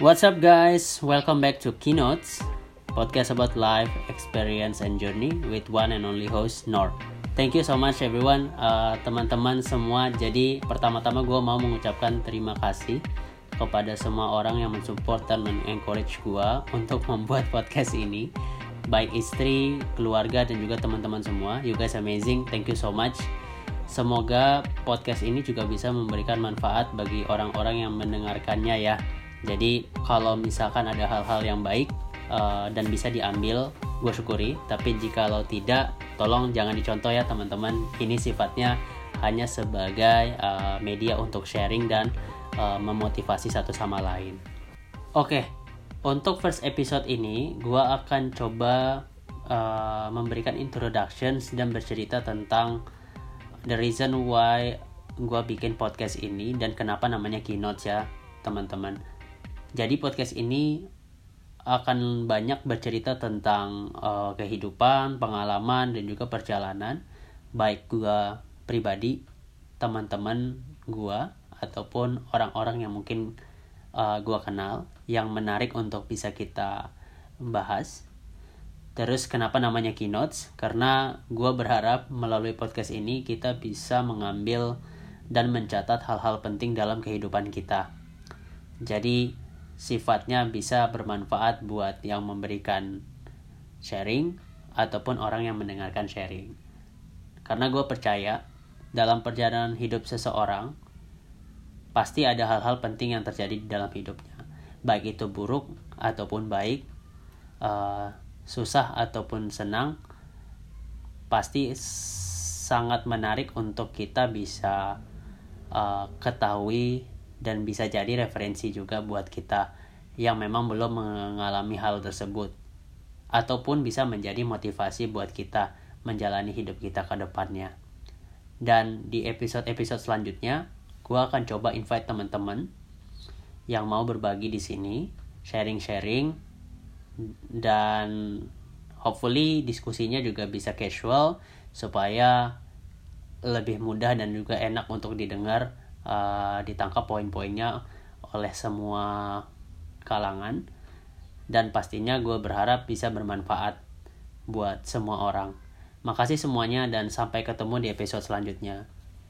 What's up guys? Welcome back to Keynotes, podcast about life, experience, and journey with one and only host Nor. Thank you so much everyone, uh, teman-teman semua. Jadi pertama-tama gue mau mengucapkan terima kasih kepada semua orang yang mensupport dan mengencourage gue untuk membuat podcast ini. Baik istri, keluarga, dan juga teman-teman semua. You guys amazing. Thank you so much. Semoga podcast ini juga bisa memberikan manfaat bagi orang-orang yang mendengarkannya ya. Jadi kalau misalkan ada hal-hal yang baik uh, dan bisa diambil, gue syukuri. Tapi jika lo tidak, tolong jangan dicontoh ya teman-teman. Ini sifatnya hanya sebagai uh, media untuk sharing dan uh, memotivasi satu sama lain. Oke, untuk first episode ini, gue akan coba uh, memberikan introductions dan bercerita tentang the reason why gue bikin podcast ini dan kenapa namanya keynote ya teman-teman. Jadi podcast ini akan banyak bercerita tentang uh, kehidupan, pengalaman dan juga perjalanan baik gue pribadi, teman-teman gue ataupun orang-orang yang mungkin uh, gue kenal yang menarik untuk bisa kita bahas. Terus kenapa namanya keynotes? Karena gue berharap melalui podcast ini kita bisa mengambil dan mencatat hal-hal penting dalam kehidupan kita. Jadi sifatnya bisa bermanfaat buat yang memberikan sharing ataupun orang yang mendengarkan sharing. Karena gue percaya dalam perjalanan hidup seseorang pasti ada hal-hal penting yang terjadi di dalam hidupnya. Baik itu buruk ataupun baik, uh, susah ataupun senang, pasti sangat menarik untuk kita bisa uh, ketahui dan bisa jadi referensi juga buat kita yang memang belum mengalami hal tersebut ataupun bisa menjadi motivasi buat kita menjalani hidup kita ke depannya. Dan di episode-episode selanjutnya, gue akan coba invite teman-teman yang mau berbagi di sini, sharing-sharing, dan hopefully diskusinya juga bisa casual supaya lebih mudah dan juga enak untuk didengar uh, ditangkap poin-poinnya oleh semua kalangan dan pastinya gue berharap bisa bermanfaat buat semua orang. Makasih semuanya dan sampai ketemu di episode selanjutnya.